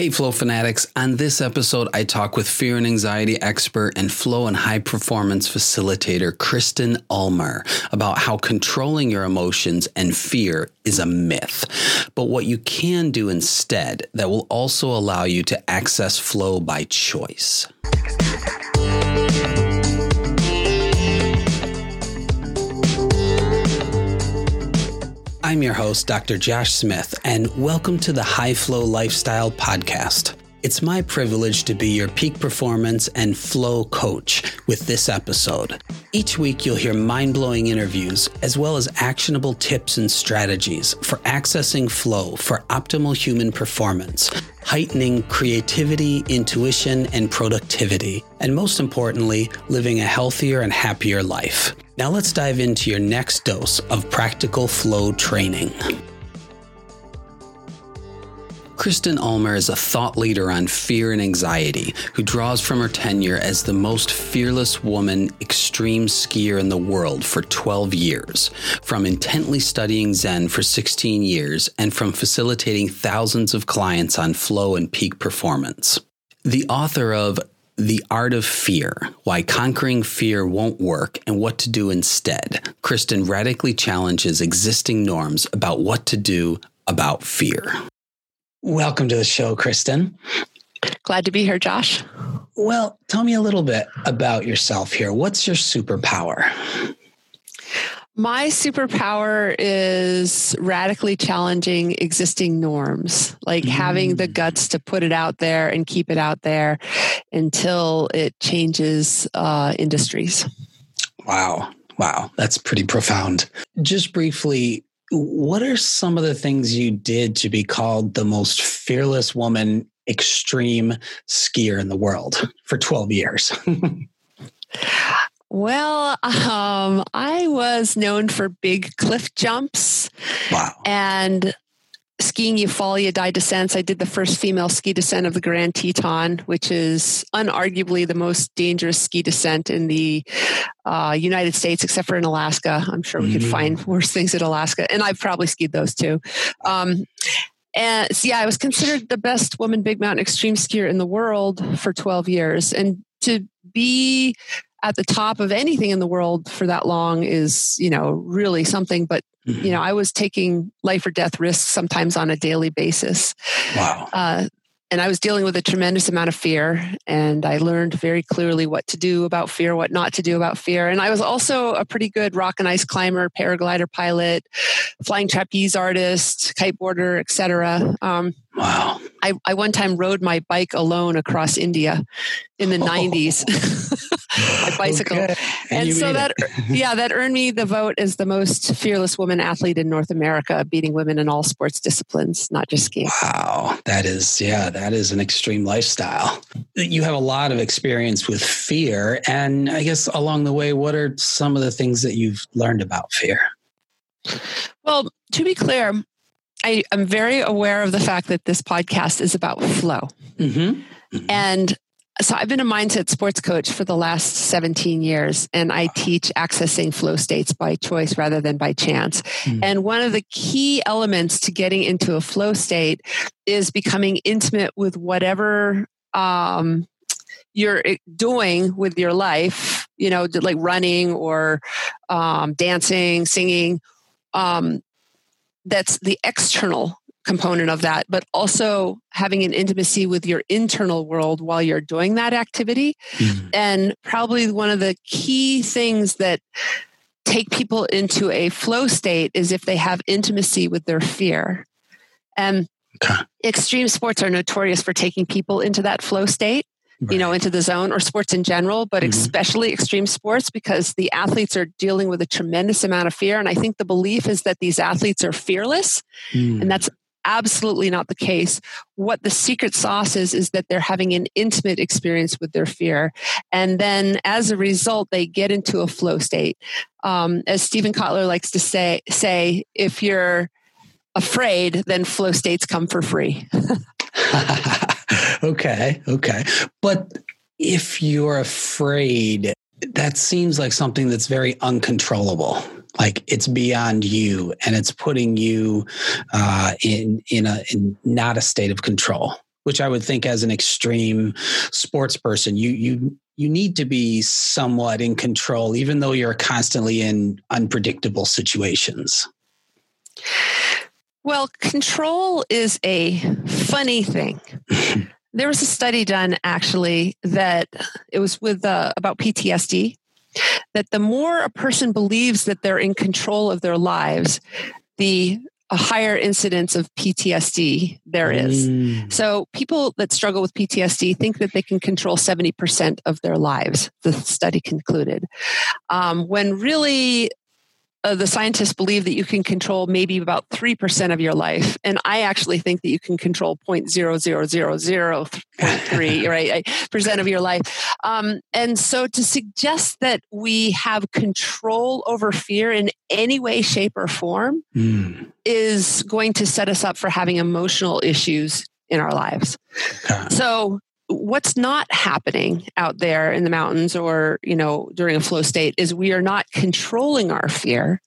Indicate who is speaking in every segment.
Speaker 1: Hey, Flow Fanatics. On this episode, I talk with fear and anxiety expert and flow and high performance facilitator Kristen Ulmer about how controlling your emotions and fear is a myth, but what you can do instead that will also allow you to access flow by choice. I'm your host, Dr. Josh Smith, and welcome to the High Flow Lifestyle Podcast. It's my privilege to be your peak performance and flow coach with this episode. Each week, you'll hear mind blowing interviews as well as actionable tips and strategies for accessing flow for optimal human performance, heightening creativity, intuition, and productivity, and most importantly, living a healthier and happier life. Now let's dive into your next dose of practical flow training. Kristen Ulmer is a thought leader on fear and anxiety who draws from her tenure as the most fearless woman extreme skier in the world for 12 years, from intently studying Zen for 16 years, and from facilitating thousands of clients on flow and peak performance. The author of the Art of Fear Why Conquering Fear Won't Work and What to Do Instead. Kristen radically challenges existing norms about what to do about fear. Welcome to the show, Kristen.
Speaker 2: Glad to be here, Josh.
Speaker 1: Well, tell me a little bit about yourself here. What's your superpower?
Speaker 2: My superpower is radically challenging existing norms, like mm. having the mm. guts to put it out there and keep it out there until it changes uh, industries.
Speaker 1: Wow. Wow. That's pretty profound. Just briefly, what are some of the things you did to be called the most fearless woman extreme skier in the world for 12 years?
Speaker 2: Well, um, I was known for big cliff jumps.
Speaker 1: Wow.
Speaker 2: And skiing fall die descents i did the first female ski descent of the grand teton which is unarguably the most dangerous ski descent in the uh, united states except for in alaska i'm sure we mm-hmm. could find worse things in alaska and i've probably skied those too um, and so, yeah i was considered the best woman big mountain extreme skier in the world for 12 years and to be at the top of anything in the world for that long is you know really something but mm-hmm. you know i was taking life or death risks sometimes on a daily basis
Speaker 1: wow uh,
Speaker 2: and I was dealing with a tremendous amount of fear, and I learned very clearly what to do about fear, what not to do about fear. And I was also a pretty good rock and ice climber, paraglider pilot, flying trapeze artist, kiteboarder, etc. Um,
Speaker 1: wow!
Speaker 2: I, I one time rode my bike alone across India in the oh. 90s. my bicycle. Okay. And, and so that, yeah, that earned me the vote as the most fearless woman athlete in North America, beating women in all sports disciplines, not just skiing.
Speaker 1: Wow. That is, yeah, that is an extreme lifestyle. You have a lot of experience with fear. And I guess along the way, what are some of the things that you've learned about fear?
Speaker 2: Well, to be clear, I, am very aware of the fact that this podcast is about flow. Mm-hmm. Mm-hmm. And so I've been a mindset sports coach for the last 17 years, and I teach accessing flow states by choice rather than by chance. Mm-hmm. And one of the key elements to getting into a flow state is becoming intimate with whatever um, you're eh, doing with your life, you know, like running or um, dancing, singing. Um, that's the external component of that, but also having an intimacy with your internal world while you're doing that activity. Mm-hmm. And probably one of the key things that take people into a flow state is if they have intimacy with their fear. And extreme sports are notorious for taking people into that flow state. Right. you know into the zone or sports in general but mm-hmm. especially extreme sports because the athletes are dealing with a tremendous amount of fear and i think the belief is that these athletes are fearless mm. and that's absolutely not the case. What the secret sauce is, is that they're having an intimate experience with their fear. And then as a result, they get into a flow state. Um, as Steven Kotler likes to say, say, if you're afraid, then flow states come for free.
Speaker 1: okay. Okay. But if you're afraid, that seems like something that's very uncontrollable like it's beyond you and it's putting you uh, in in a in not a state of control which I would think as an extreme sports person, you you you need to be somewhat in control, even though you're constantly in unpredictable situations.
Speaker 2: Well, control is a funny thing. there was a study done actually that it was with uh, about PTSD that the more a person believes that they're in control of their lives, the a higher incidence of PTSD there is. Mm. So people that struggle with PTSD think that they can control 70% of their lives, the study concluded. Um, when really uh, the scientists believe that you can control maybe about 3% of your life. And I actually think that you can control 0.00003 right, percent of your life. Um, and so to suggest that we have control over fear in any way, shape, or form mm. is going to set us up for having emotional issues in our lives. So what's not happening out there in the mountains or you know during a flow state is we are not controlling our fear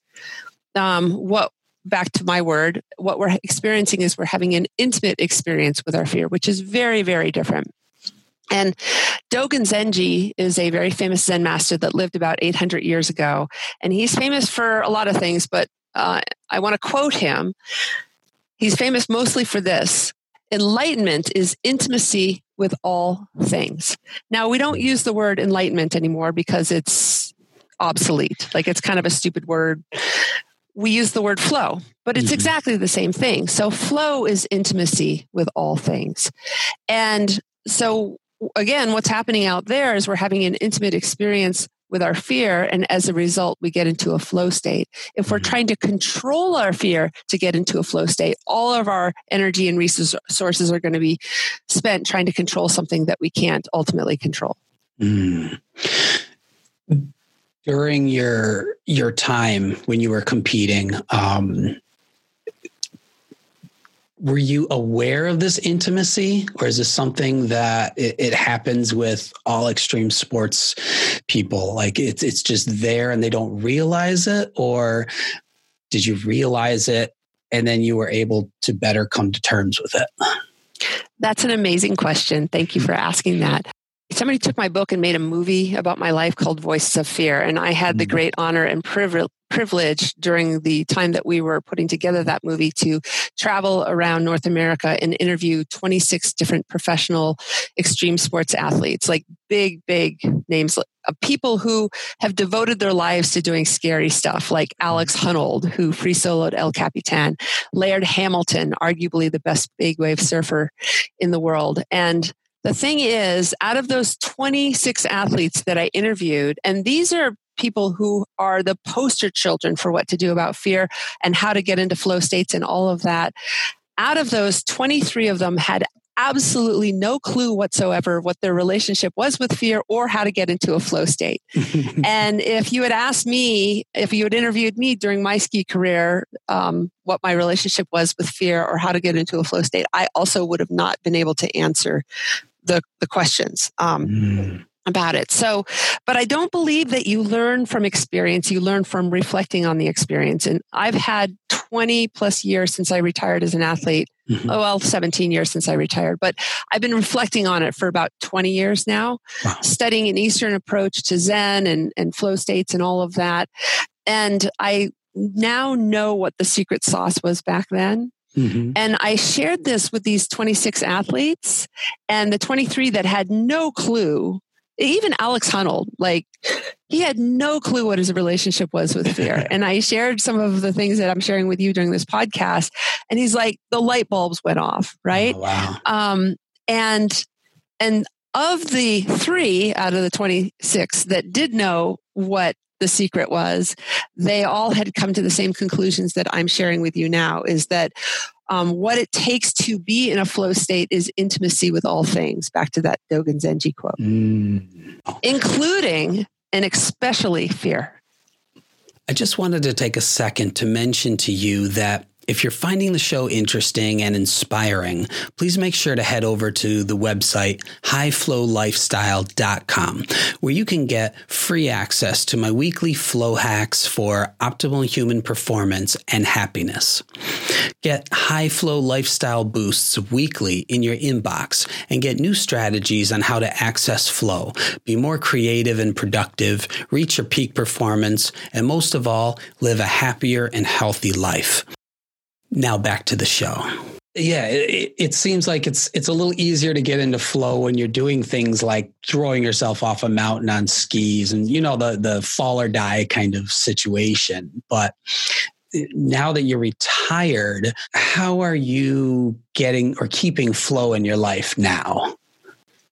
Speaker 2: um, what back to my word what we're experiencing is we're having an intimate experience with our fear which is very very different and Dogen Zenji is a very famous Zen master that lived about 800 years ago. And he's famous for a lot of things, but uh, I want to quote him. He's famous mostly for this Enlightenment is intimacy with all things. Now, we don't use the word enlightenment anymore because it's obsolete. Like it's kind of a stupid word. We use the word flow, but it's mm-hmm. exactly the same thing. So, flow is intimacy with all things. And so, again, what's happening out there is we're having an intimate experience with our fear and as a result we get into a flow state if we're mm-hmm. trying to control our fear to get into a flow state all of our energy and resources are going to be spent trying to control something that we can't ultimately control mm.
Speaker 1: during your your time when you were competing um, were you aware of this intimacy or is this something that it, it, happens with all extreme sports people? Like it's it's just there and they don't realize it or did you realize it and then you were able to better come to terms with it?
Speaker 2: That's an amazing question. Thank you for asking that somebody took my book and made a movie about my life called Voices of Fear. And I had the mm. great honor and privilege during the time that we were putting together that movie to travel around North America and interview 26 different professional extreme sports athletes, like big, big names of people who have devoted their lives to doing scary stuff, like Alex Honnold, who free soloed El Capitan, Laird Hamilton, arguably the best big wave surfer in the world. And the thing is, out of those 26 athletes that I interviewed, and these are people who are the poster children for what to do about fear and how to get into flow states and all of that. Out of those, 23 of them had absolutely no clue whatsoever what their relationship was with fear or how to get into a flow state. and if you had asked me, if you had interviewed me during my ski career, um, what my relationship was with fear or how to get into a flow state, I also would have not been able to answer the, the questions. Um, mm about it. So, but I don't believe that you learn from experience. You learn from reflecting on the experience. And I've had 20 plus years since I retired as an athlete. Mm-hmm. Oh, well, 17 years since I retired, but I've been reflecting on it for about 20 years now, wow. studying an Eastern approach to Zen and, and flow states and all of that. And I now know what the secret sauce was back then. Mm-hmm. And I shared this with these 26 athletes, and the 23 that had no clue, even Alex Honnold, like he had no clue what his relationship was with fear. and I shared some of the things that I'm sharing with you during this podcast, and he's like, the light bulbs went off, right? Oh, wow. Um, and and of the three out of the 26 that did know what the secret was. They all had come to the same conclusions that i'm sharing with you now is that um, what it takes to be in a flow state is intimacy with all things. Back to that dogen zenji quote. Mm. including and especially fear.
Speaker 1: I just wanted to take a second to mention to you that If you're finding the show interesting and inspiring, please make sure to head over to the website highflowlifestyle.com where you can get free access to my weekly flow hacks for optimal human performance and happiness. Get high flow lifestyle boosts weekly in your inbox and get new strategies on how to access flow, be more creative and productive, reach your peak performance, and most of all, live a happier and healthy life. Now back to the show.
Speaker 3: Yeah, it, it, seems like it's it's a little easier to get into flow when you're doing things like throwing yourself off a mountain on skis and you know the the fall or die kind of situation. But now that you're retired, how are you getting or keeping flow in your life now?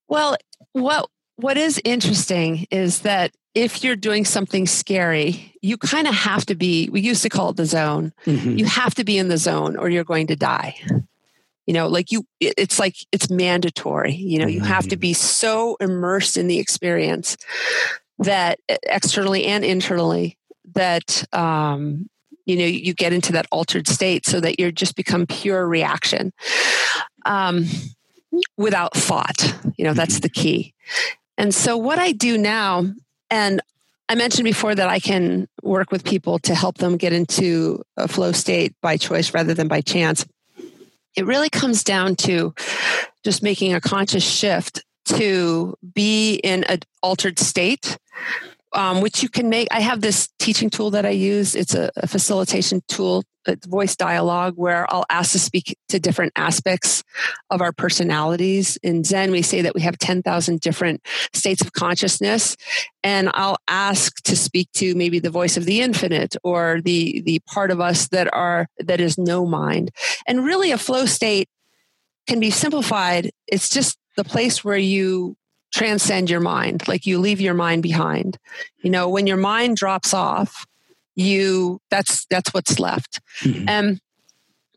Speaker 2: Well, what what is interesting is that if you're doing something scary, you kind of have to be, we used to call it the zone. Mm-hmm. You have to be in the zone or you're going to die. You know, like you, it's like it's mandatory. You know, mm-hmm. you have to be so immersed in the experience that externally and internally that, um, you know, you get into that altered state so that you're just become pure reaction um, without thought. You know, that's mm-hmm. the key. And so, what I do now and I mentioned before that I can work with people to help them get into a flow state by choice rather than by chance. It really comes down to just making a conscious shift to be in an altered state um, which you can make. I have this teaching tool that I use. It's a, a facilitation tool, it's voice dialogue, where I'll ask to speak to different aspects of our personalities. In Zen, we say that we have 10,000 different states of consciousness. And I'll ask to speak to maybe the voice of the infinite or the, the part of us that are, that is no mind. And really a flow state can be simplified. It's just the place where you transcend your mind. Like you leave your mind behind. You know when your mind drops off you that's that's what's left. Mm-hmm. and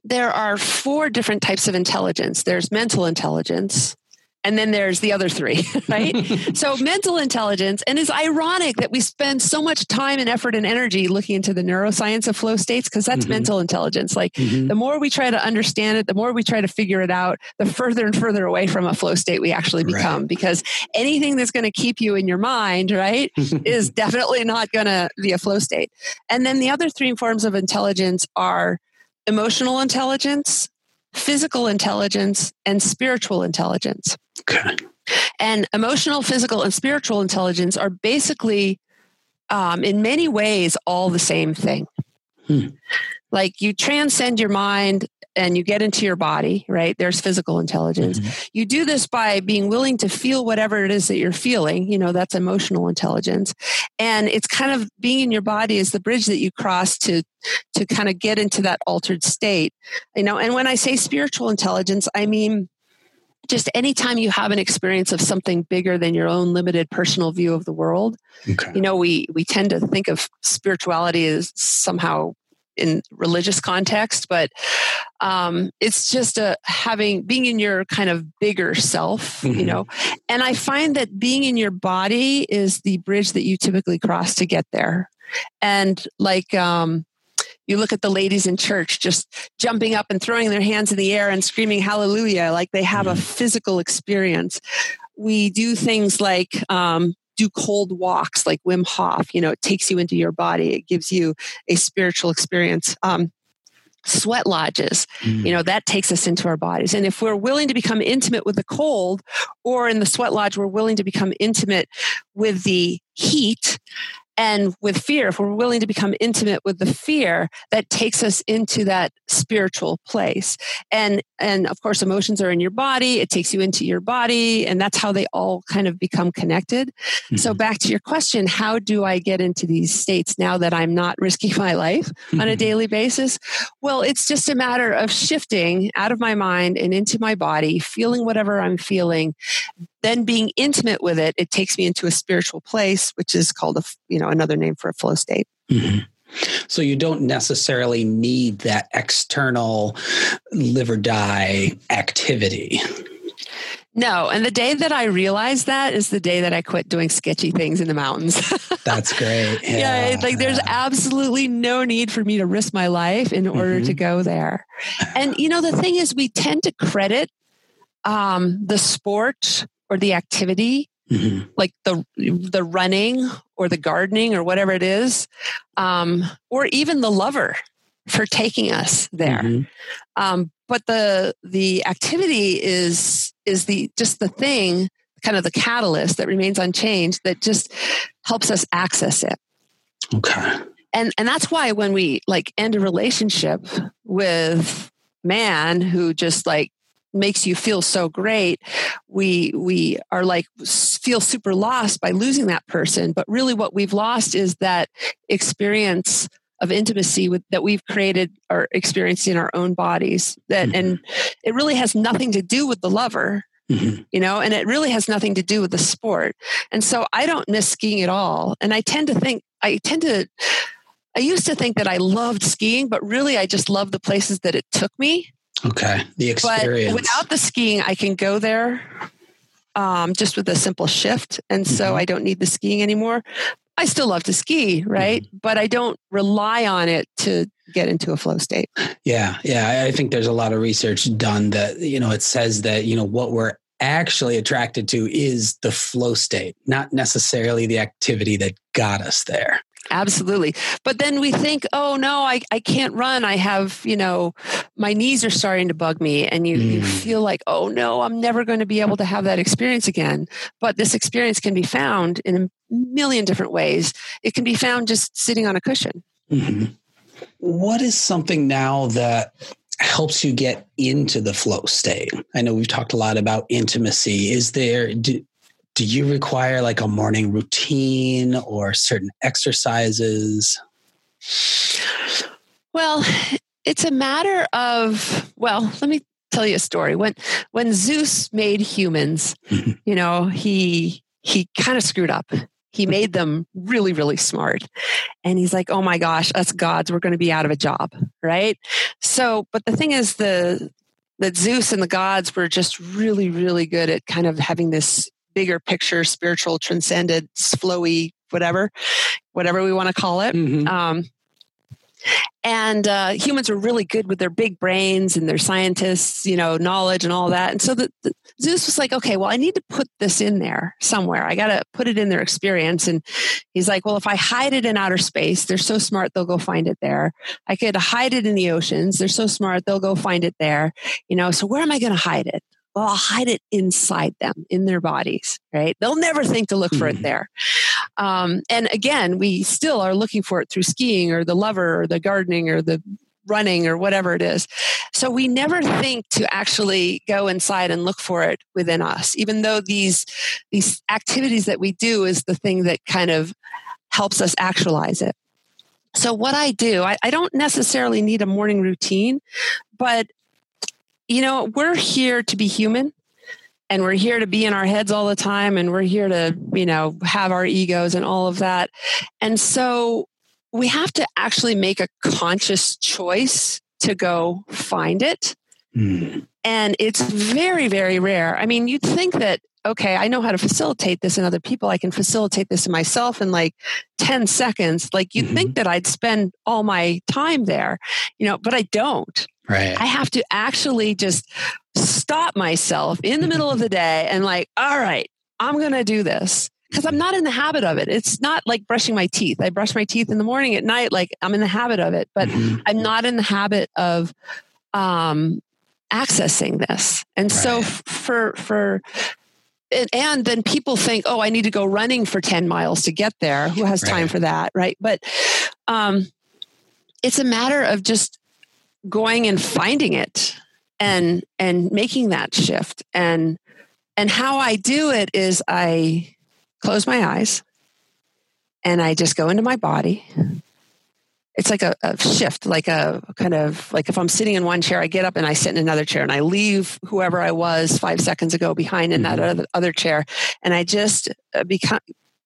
Speaker 2: there are four different types of intelligence. There's mental intelligence and then there's the other three, right? so mental intelligence, and it's ironic that we spend so much time and effort and energy looking into the neuroscience of flow states because that's mm-hmm. mental intelligence. Like mm-hmm. the more we try to understand it, the more we try to figure it out, the further and further away from a flow state we actually become. Right. Because anything that's going to keep you in your mind, right, is definitely not going to be a flow state. And then the other three forms of intelligence are emotional intelligence, physical intelligence, and spiritual intelligence. Okay. And emotional, physical, and spiritual intelligence are basically, um, in many ways, all the same thing. Hmm. Like you transcend your mind and you get into your body, right? There's physical intelligence. Mm-hmm. You do this by being willing to feel whatever it is that you're feeling. You know, that's emotional intelligence. And it's kind of being in your body is the bridge that you cross to to kind of get into that altered state. You know, and when I say spiritual intelligence, I mean just anytime you have an experience of something bigger than your own limited personal view of the world okay. you know we we tend to think of spirituality as somehow in religious context but um, it's just a having being in your kind of bigger self mm-hmm. you know and i find that being in your body is the bridge that you typically cross to get there and like um, you look at the ladies in church just jumping up and throwing their hands in the air and screaming hallelujah like they have a mm-hmm. physical experience we do things like um, do cold walks like wim hof you know it takes you into your body it gives you a spiritual experience um, sweat lodges mm. you know that takes us into our bodies and if we're willing to become intimate with the cold or in the sweat lodge we're willing to become intimate with the heat and with fear, if we're willing to become intimate with the fear, that takes us into that spiritual place. And and of course, emotions are in your body. It takes you into your body, and that's how they all kind of become connected. Mm-hmm. So back to your question, how do I get into these states now that I'm not risking my life mm-hmm. on a mm-hmm. daily basis? Well, it's just a matter of shifting out of my mind and into my body, feeling whatever I'm feeling, then being intimate with it, it takes me into a spiritual place, which is called a you know another name for a flow state. Mm-hmm.
Speaker 3: So you don't necessarily need that external live or die activity.
Speaker 2: No, and the day that I realized that is the day that I quit doing sketchy things in the mountains.
Speaker 3: That's great.
Speaker 2: Yeah, yeah like there's absolutely no need for me to risk my life in order mm-hmm. to go there. And you know, the thing is, we tend to credit um, the sport or the activity, mm-hmm. like the the running or the gardening or whatever it is, um, or even the lover for taking us there. Mm-hmm. Um, but the the activity is is the just the thing kind of the catalyst that remains unchanged that just helps us access it
Speaker 3: okay
Speaker 2: and and that's why when we like end a relationship with man who just like makes you feel so great we we are like feel super lost by losing that person but really what we've lost is that experience of intimacy with, that we've created or experienced in our own bodies that mm-hmm. and it really has nothing to do with the lover mm-hmm. you know and it really has nothing to do with the sport and so i don't miss skiing at all and i tend to think i tend to i used to think that i loved skiing but really i just love the places that it took me
Speaker 3: okay the experience
Speaker 2: but without the skiing i can go there um, just with a simple shift and so mm-hmm. i don't need the skiing anymore I still love to ski, right? Mm-hmm. But I don't rely on it to get into a flow state.
Speaker 3: Yeah. Yeah. I think there's a lot of research done that, you know, it says that, you know, what we're actually attracted to is the flow state, not necessarily the activity that got us there.
Speaker 2: Absolutely. But then we think, oh no, I, I can't run. I have, you know, my knees are starting to bug me. And you, mm. you feel like, oh no, I'm never going to be able to have that experience again. But this experience can be found in a million different ways. It can be found just sitting on a cushion. Mm-hmm.
Speaker 3: What is something now that helps you get into the flow state? I know we've talked a lot about intimacy. Is there, do, do you require like a morning routine or certain exercises?
Speaker 2: Well, it's a matter of, well, let me tell you a story. When when Zeus made humans, you know, he he kind of screwed up. He made them really, really smart. And he's like, oh my gosh, us gods, we're going to be out of a job. Right. So, but the thing is, the, that Zeus and the gods were just really, really good at kind of having this bigger picture, spiritual, transcendent, flowy, whatever, whatever we want to call it. Mm-hmm. Um, and uh, humans are really good with their big brains and their scientists, you know, knowledge and all that. And so the, the Zeus was like, okay, well, I need to put this in there somewhere. I got to put it in their experience. And he's like, well, if I hide it in outer space, they're so smart, they'll go find it there. I could hide it in the oceans. They're so smart, they'll go find it there. You know, so where am I going to hide it? Well, I'll hide it inside them, in their bodies, right? They'll never think to look for it mm-hmm. there. Um, and again, we still are looking for it through skiing or the lover or the gardening or the running or whatever it is. So we never think to actually go inside and look for it within us, even though these, these activities that we do is the thing that kind of helps us actualize it. So what I do, I, I don't necessarily need a morning routine, but you know, we're here to be human and we're here to be in our heads all the time and we're here to, you know, have our egos and all of that. And so we have to actually make a conscious choice to go find it. Mm. And it's very, very rare. I mean, you'd think that, okay, I know how to facilitate this in other people. I can facilitate this in myself in like 10 seconds. Like you'd mm-hmm. think that I'd spend all my time there, you know, but I don't.
Speaker 3: Right.
Speaker 2: I have to actually just stop myself in the middle of the day and like, all right, I'm going to do this because I'm not in the habit of it. It's not like brushing my teeth. I brush my teeth in the morning at night, like I'm in the habit of it, but mm-hmm. I'm not in the habit of um, accessing this. And right. so for for and, then people think, oh, I need to go running for 10 miles to get there. Who has right. time for that? Right. But um, it's a matter of just going and finding it and and making that shift. And and how i do it is i close my eyes and i just go into my body. It's like a, a, shift like a kind of like if i'm sitting in one chair i get up and i sit in another chair and i leave whoever i was five seconds ago behind in that mm-hmm. other, other chair. And i just uh, become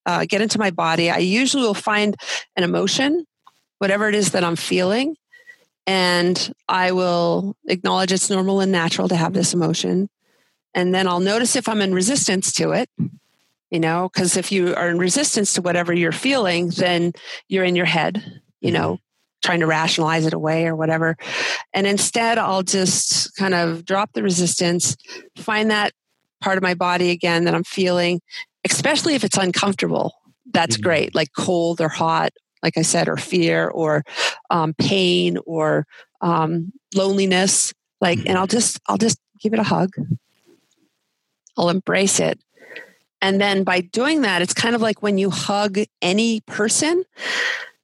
Speaker 2: uh, get into my body. I usually will find an emotion whatever it is that i'm feeling and I will acknowledge it's normal and natural to have this emotion. and then I'll notice if I'm in resistance to it. You know, because if you are in resistance to whatever you're feeling, then you're in your head, you know, trying to rationalize it away or whatever. And instead, I'll just kind of drop the resistance, find that part of my body again that I'm feeling, especially if it's uncomfortable. That's mm-hmm. great, like cold or hot, like I said, or fear or um, pain or um, loneliness. Like, and I'll just, I'll just give it a hug. I'll embrace it. And then by doing that, it's kind of like when you hug any person,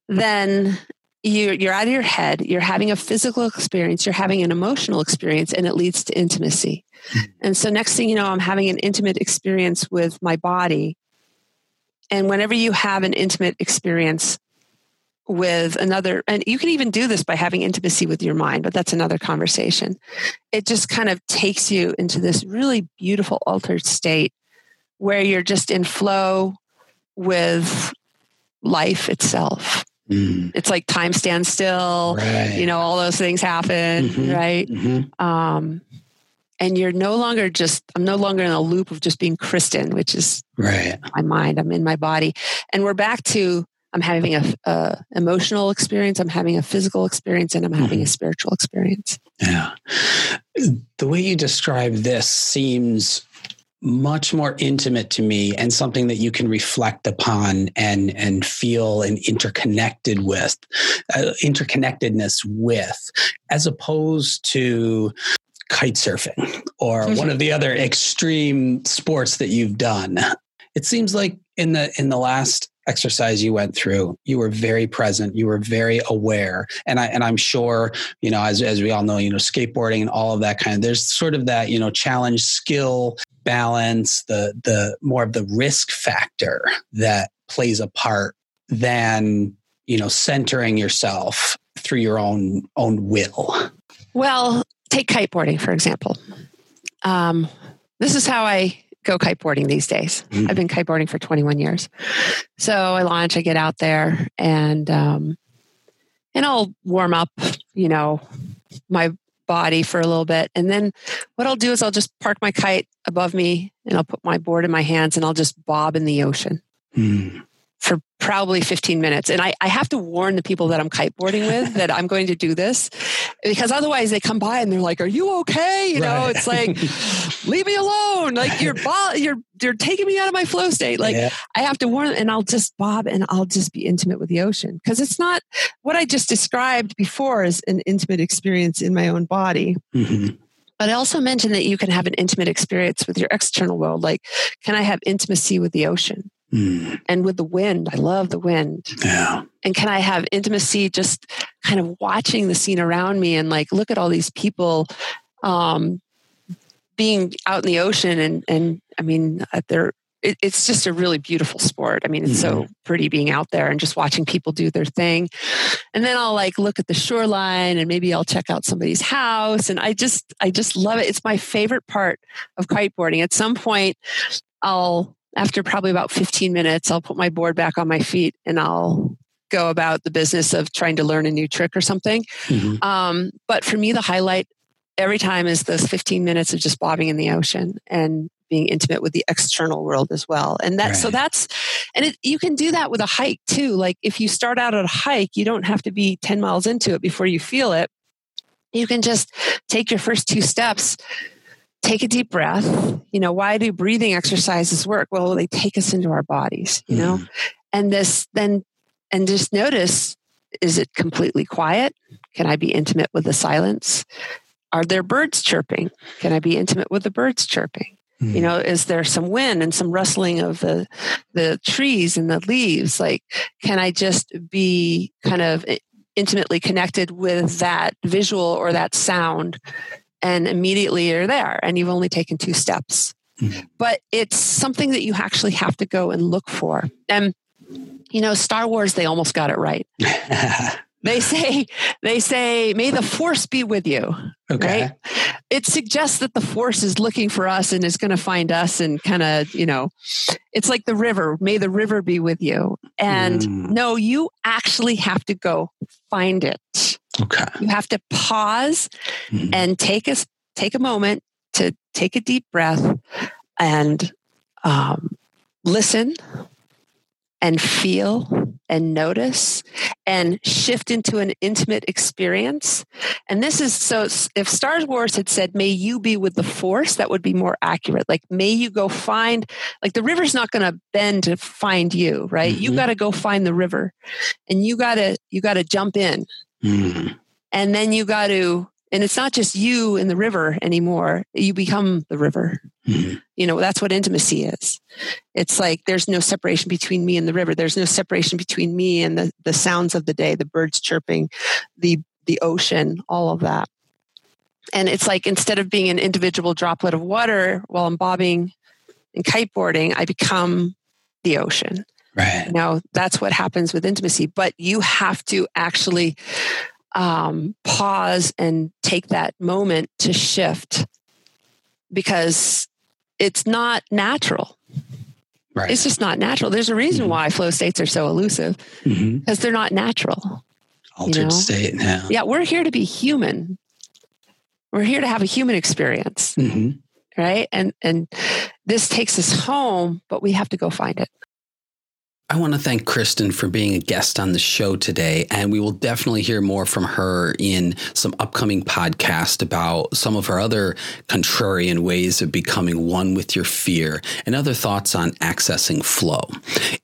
Speaker 2: then you're, you're out of your head, you're having a physical experience, you're having an emotional experience, and it leads to intimacy. Mm-hmm. And so, next thing you know, I'm having an intimate experience with my body. And whenever you have an intimate experience with another, and you can even do this by having intimacy with your mind, but that's another conversation. It just kind of takes you into this really beautiful altered state where you're just in flow with life itself. Mm. It's like time stands still, right. you know, all those things happen, mm-hmm. right? Mm-hmm. Um, and you're no longer just i'm no longer in a loop of just being kristen which is
Speaker 1: right
Speaker 2: my mind i'm in my body and we're back to i'm having a, a emotional experience i'm having a physical experience and i'm having mm-hmm. a spiritual experience
Speaker 1: yeah the way you describe this seems much more intimate to me and something that you can reflect upon and and feel and interconnected with uh, interconnectedness with as opposed to kite surfing or mm-hmm. one of the other extreme sports that you've done. It seems like in the in the last exercise you went through you were very present you were very aware and i and i'm sure you know as as we all know you know skateboarding and all of that kind of there's sort of that you know challenge skill balance the the more of the risk factor that plays a part than you know centering yourself through your own own will
Speaker 2: well take kiteboarding, for example. Um, this is how I go kiteboarding these days. Mm-hmm. I've been kiteboarding for 21 years. So I launch, I get out there and, um, and I'll warm up, you know, my body for a little bit. And then what I'll do is I'll just park my kite above me and I'll put my board in my hands and I'll just bob in the ocean. Mm for probably 15 minutes. And I, I have to warn the people that I'm kiteboarding with that I'm going to do this because otherwise they come by and they're like, are you okay? You know, right. it's like, leave me alone. Like you're, you're, you're taking me out of my flow state. Like yeah. I have to warn and I'll just bob and I'll just be intimate with the ocean because it's not what I just described before as an intimate experience in my own body. Mm-hmm. But I also mentioned that you can have an intimate experience with your external world. Like, can I have intimacy with the ocean? Mm. And with the wind, I love the wind.
Speaker 1: Yeah.
Speaker 2: And can I have intimacy just kind of watching the scene around me and like look at all these people um, being out in the ocean and and I mean uh, they're it, it's just a really beautiful sport. I mean, it's mm-hmm. so pretty being out there and just watching people do their thing. And then I'll like look at the shoreline and maybe I'll check out somebody's house. And I just, I just love it. It's my favorite part of kiteboarding. At some point, I'll after probably about 15 minutes, I'll put my board back on my feet and I'll go about the business of trying to learn a new trick or something. Mm-hmm. Um, but for me, the highlight every time is those 15 minutes of just bobbing in the ocean and being intimate with the external world as well. And that, right. so that's, and it, you can do that with a hike too. Like if you start out at a hike, you don't have to be 10 miles into it before you feel it. You can just take your first two steps take a deep breath. You know, why do breathing exercises work? Well, they take us into our bodies, you know, mm. and this then, and just notice is it completely quiet? Can I be intimate with the silence? Are there birds chirping? Can I be intimate with the birds chirping? Mm. You know, is there some wind and some rustling of the the trees and the leaves? Like, can I just be kind of intimately connected with that visual or that sound and immediately you're there and you've only taken two steps. Mm-hmm. But it's something that you actually have to go and look for. And you know, Star Wars, they almost got it right. they say, they say, may the force be with you. Okay. Right? It suggests that the force is looking for us and is going to find us and kind of, you know, it's like the river. May the river be with you. And mm. no, you actually have to go find it.
Speaker 1: Okay.
Speaker 2: You have to pause mm-hmm. and take a take a moment to take a deep breath and um, listen and feel and notice and shift into an intimate experience. And this is so if Star Wars had said, May you be with the force, that would be more accurate. Like, may you go find, like, the river's not going to bend to find you, right? Mm-hmm. You got to go find the river and you got to, you got to jump in. Mm-hmm. And then you got to and it's not just you in the river anymore. You become the river. Mm-hmm. you know that's what intimacy is. It's like there's no separation between me and the river. There's no separation between me and the, the sounds of the day the birds chirping the the ocean all of that. And it's like instead of being an individual droplet of water while i'm bobbing and kiteboarding i become the ocean
Speaker 3: right
Speaker 2: now that's what happens with intimacy but you have to actually um, pause and take that moment to shift because it's not natural. Right. It's just not natural. There's a reason mm-hmm. why flow states are so elusive because mm-hmm. they're not natural.
Speaker 3: Altered you know? state. Yeah.
Speaker 2: Yeah. We're here to be human. We're here to have a human experience. Mm-hmm. Right. And, and this takes us home, but we have to go find it.
Speaker 1: I want to thank Kristen for being a guest on the show today, and we will definitely hear more from her in some upcoming podcast about some of her other contrarian ways of becoming one with your fear and other thoughts on accessing flow.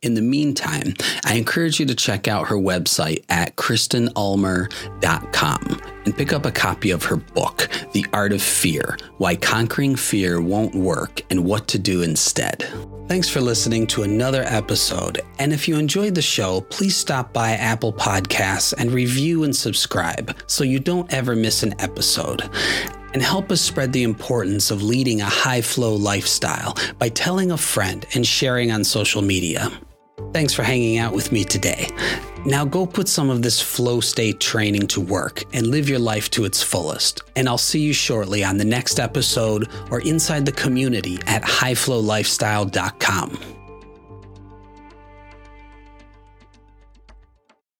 Speaker 1: In the meantime, I encourage you to check out her website at kristenulmer.com and pick up a copy of her book, The Art of Fear Why Conquering Fear Won't Work and What to Do Instead. Thanks for listening to another episode. And if you enjoyed the show, please stop by Apple Podcasts and review and subscribe so you don't ever miss an episode. And help us spread the importance of leading a high flow lifestyle by telling a friend and sharing on social media. Thanks for hanging out with me today. Now go put some of this flow state training to work and live your life to its fullest. And I'll see you shortly on the next episode or inside the community at highflowlifestyle.com.